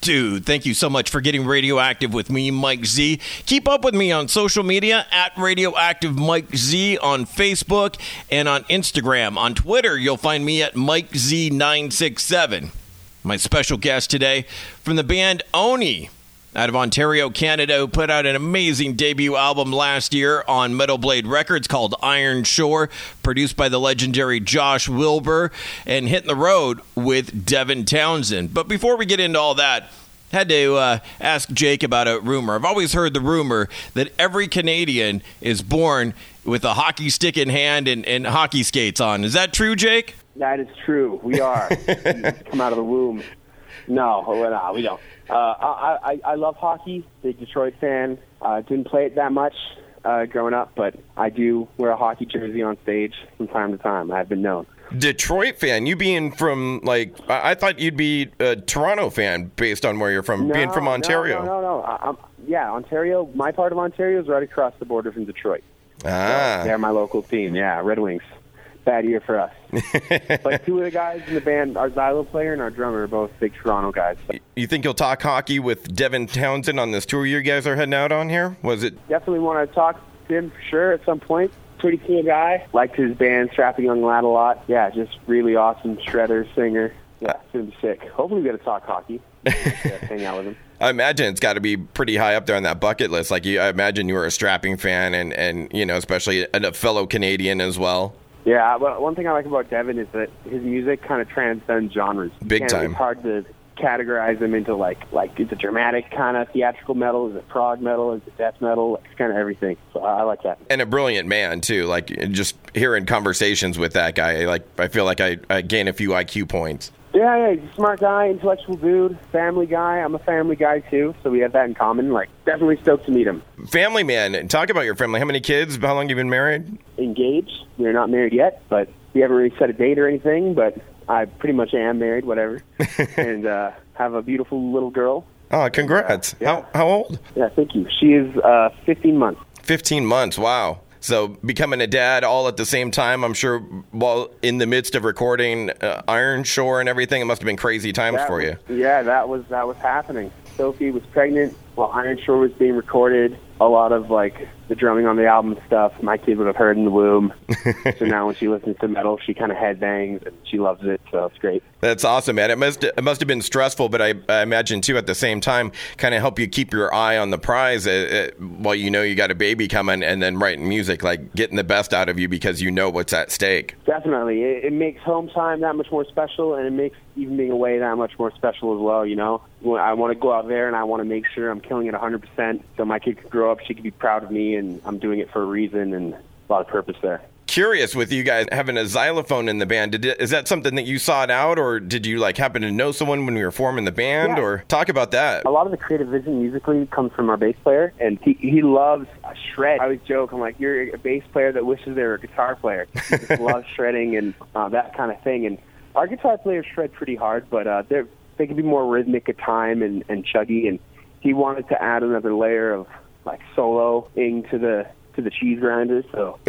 Dude, thank you so much for getting radioactive with me, Mike Z. Keep up with me on social media at Radioactive Mike Z on Facebook and on Instagram. On Twitter, you'll find me at Mike Z967. My special guest today from the band Oni out of Ontario, Canada, who put out an amazing debut album last year on Metal Blade Records called Iron Shore, produced by the legendary Josh Wilbur, and hitting the road with Devin Townsend. But before we get into all that, had to uh, ask Jake about a rumor. I've always heard the rumor that every Canadian is born with a hockey stick in hand and, and hockey skates on. Is that true, Jake? That is true. We are. come out of the womb. No, no, we don't. Uh, I, I I love hockey. Big Detroit fan. Uh, didn't play it that much uh, growing up, but I do wear a hockey jersey on stage from time to time. I've been known. Detroit fan. You being from like I, I thought you'd be a Toronto fan based on where you're from, no, being from Ontario. No, no, no. no. I, yeah, Ontario. My part of Ontario is right across the border from Detroit. Ah, so they're my local team. Yeah, Red Wings bad year for us. but two of the guys in the band, our xylo player and our drummer, are both big Toronto guys. You think you'll talk hockey with Devin Townsend on this tour you guys are heading out on here? Was it definitely want to talk to him for sure at some point? Pretty cool guy. Liked his band, Strapping Young Lad, a lot. Yeah, just really awesome shredder, singer. Yeah, uh, it's gonna be sick. Hopefully, we get to talk hockey. hang out with him. I imagine it's got to be pretty high up there on that bucket list. Like you, I imagine you were a strapping fan, and and you know, especially a fellow Canadian as well. Yeah, well, one thing I like about Devin is that his music kind of transcends genres. Big time. It's hard to categorize him into like like is it dramatic kind of theatrical metal? Is it prog metal? Is it death metal? It's kind of everything. So I, I like that. And a brilliant man too. Like just hearing conversations with that guy, like I feel like I, I gain a few IQ points. Yeah, yeah, he's a smart guy, intellectual dude, family guy. I'm a family guy too, so we have that in common. Like, definitely stoked to meet him. Family man, talk about your family. How many kids? How long have you been married? Engaged. We're not married yet, but we haven't really set a date or anything. But I pretty much am married, whatever, and uh, have a beautiful little girl. Oh, congrats! Yeah. How how old? Yeah, thank you. She is uh, 15 months. 15 months. Wow. So becoming a dad all at the same time, I'm sure while in the midst of recording uh, Iron Shore and everything, it must have been crazy times that for was, you. Yeah, that was that was happening. Sophie was pregnant while Iron Shore was being recorded. A lot of like the drumming on the album stuff, my kid would have heard in the womb. so now when she listens to metal, she kind of headbangs and she loves it. So it's great. That's awesome, man. It must it must have been stressful, but I, I imagine too at the same time, kind of help you keep your eye on the prize uh, uh, while you know you got a baby coming, and then writing music, like getting the best out of you because you know what's at stake. Definitely, it, it makes home time that much more special, and it makes even being away that much more special as well. You know, I want to go out there and I want to make sure I'm killing it 100%, so my kid could grow up, she could be proud of me, and I'm doing it for a reason and a lot of purpose there. Curious with you guys having a xylophone in the band. Did is that something that you sought out, or did you like happen to know someone when we were forming the band, yeah. or talk about that? A lot of the creative vision musically comes from our bass player, and he he loves shred. I always joke, I'm like, you're a bass player that wishes they were a guitar player. He just loves shredding and uh, that kind of thing. And our guitar players shred pretty hard, but uh, they're they can be more rhythmic at time and, and chuggy. And he wanted to add another layer of like soloing to the to the cheese grinder. So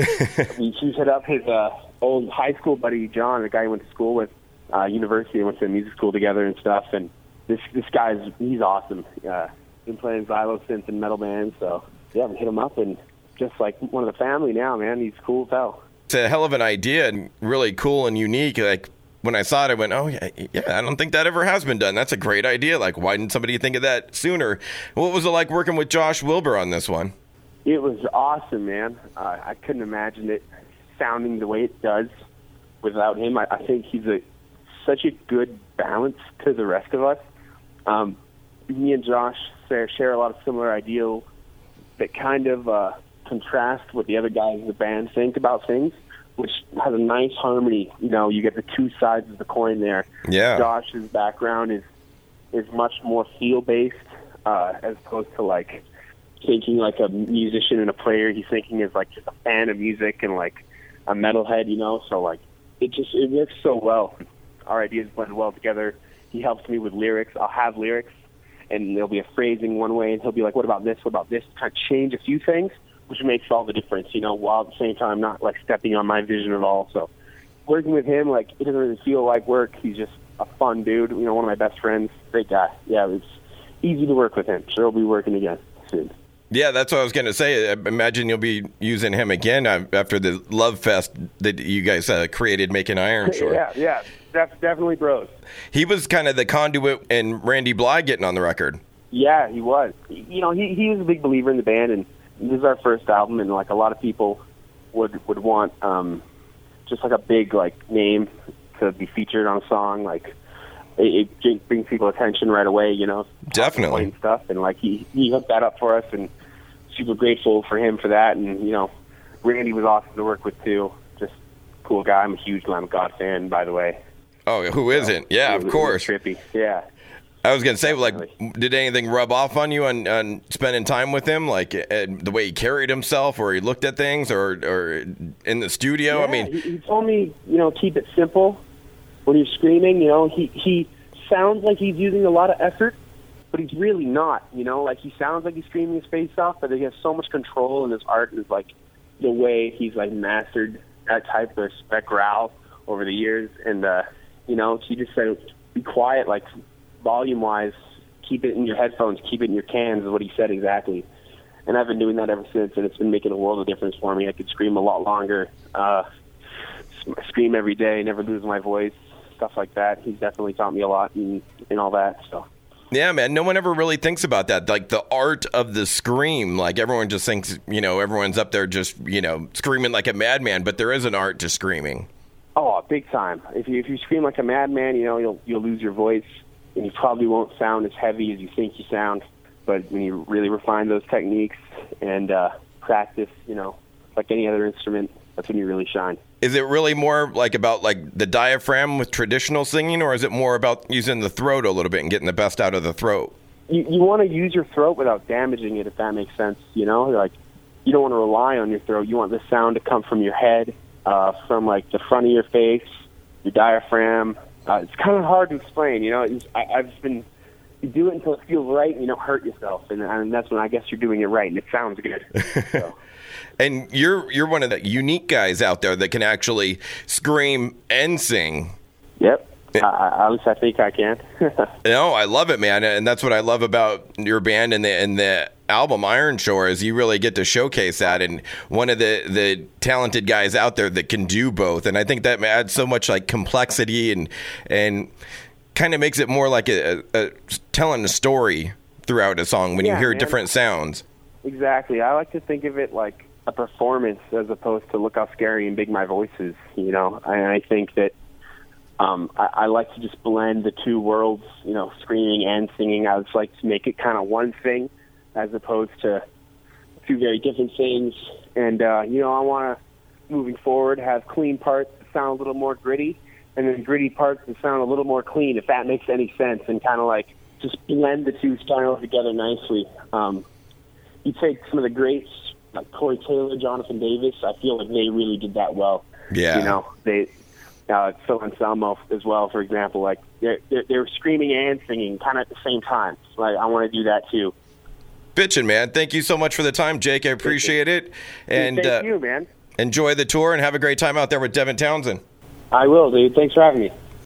he hit up his uh, old high school buddy John, the guy he went to school with, uh, university, went to music school together and stuff. And this this guy's he's awesome. Uh, been playing xylo synth and metal bands, so yeah, we hit him up and just like one of the family now, man. He's cool as hell. It's a hell of an idea and really cool and unique. Like when I saw it, I went, "Oh yeah, yeah." I don't think that ever has been done. That's a great idea. Like, why didn't somebody think of that sooner? What was it like working with Josh Wilbur on this one? It was awesome, man. Uh, I couldn't imagine it sounding the way it does without him. I, I think he's a such a good balance to the rest of us. Um, me and Josh share, share a lot of similar ideals that kind of uh, contrast what the other guys in the band think about things which has a nice harmony. You know, you get the two sides of the coin there. Yeah. Josh's background is is much more feel based uh, as opposed to like thinking like a musician and a player. He's thinking as like just a fan of music and like a metalhead. You know, so like it just it works so well. Our ideas blend well together. He helps me with lyrics. I'll have lyrics, and there'll be a phrasing one way, and he'll be like, "What about this? What about this?" Kind of change a few things which makes all the difference, you know, while at the same time not like stepping on my vision at all. So working with him, like it doesn't really feel like work. He's just a fun dude, you know, one of my best friends. great guy. Yeah, it's easy to work with him. Sure, we'll be working again soon. Yeah, that's what I was going to say. I imagine you'll be using him again after the love fest that you guys uh, created making Iron Shore. yeah, yeah, that's definitely bros. He was kind of the conduit and Randy Blythe getting on the record. Yeah, he was. You know, he he was a big believer in the band, and this is our first album, and like a lot of people would would want um, just like a big like name to be featured on a song, like it, it brings people attention right away, you know. Definitely and stuff, and like he he hooked that up for us, and super grateful for him for that. And you know, Randy was awesome to work with too. Just cool guy. I'm a huge Lamb of God fan, by the way. Oh, who isn't? Yeah, of course. Trippy. Yeah. I was gonna say, like, did anything rub off on you on, on spending time with him, like uh, the way he carried himself, or he looked at things, or or in the studio? Yeah, I mean, he, he told me, you know, keep it simple when he's screaming. You know, he he sounds like he's using a lot of effort, but he's really not. You know, like he sounds like he's screaming his face off, but he has so much control, in his art is like the way he's like mastered that type of spec growl over the years. And uh, you know, he just said, "Be quiet, like volume wise, keep it in your headphones, keep it in your cans," is what he said exactly. And I've been doing that ever since, and it's been making a world of difference for me. I could scream a lot longer, uh, scream every day, never lose my voice, stuff like that. He's definitely taught me a lot and, and all that. So. Yeah, man. No one ever really thinks about that. Like the art of the scream. Like everyone just thinks, you know, everyone's up there just, you know, screaming like a madman. But there is an art to screaming. Oh, big time. If you if you scream like a madman, you know, you'll you'll lose your voice, and you probably won't sound as heavy as you think you sound. But when you really refine those techniques and uh, practice, you know, like any other instrument, that's when you really shine. Is it really more like about like the diaphragm with traditional singing, or is it more about using the throat a little bit and getting the best out of the throat? You, you want to use your throat without damaging it, if that makes sense. You know, like you don't want to rely on your throat. You want the sound to come from your head, uh, from like the front of your face, your diaphragm. Uh, it's kind of hard to explain. You know, it's, I, I've just been you do it until it feels right, and you don't hurt yourself, and, and that's when I guess you're doing it right, and it sounds good. So. and you're you're one of the unique guys out there that can actually scream and sing. Yep. I, at least I think I can. no, I love it, man, and that's what I love about your band and the and the album Iron Shore is you really get to showcase that, and one of the the talented guys out there that can do both, and I think that adds so much like complexity and and kind of makes it more like a, a, a, telling a story throughout a song when yeah, you hear man. different sounds. Exactly. I like to think of it like a performance as opposed to look how scary and big my voice is. You know, and I think that um, I, I like to just blend the two worlds. You know, screaming and singing. I just like to make it kind of one thing as opposed to two very different things. And uh, you know, I want to moving forward have clean parts that sound a little more gritty and then gritty parts that sound a little more clean, if that makes any sense, and kind of like just blend the two styles together nicely. Um, you take some of the greats like Corey Taylor, Jonathan Davis. I feel like they really did that well. Yeah, you know they. Uh, Phil Anselmo as well, for example, like they're, they're, they're screaming and singing kind of at the same time. Like I want to do that too. Bitchin', man. Thank you so much for the time, Jake. I appreciate it. And thank uh, you, man. Enjoy the tour and have a great time out there with Devin Townsend. I will, dude. Thanks for having me.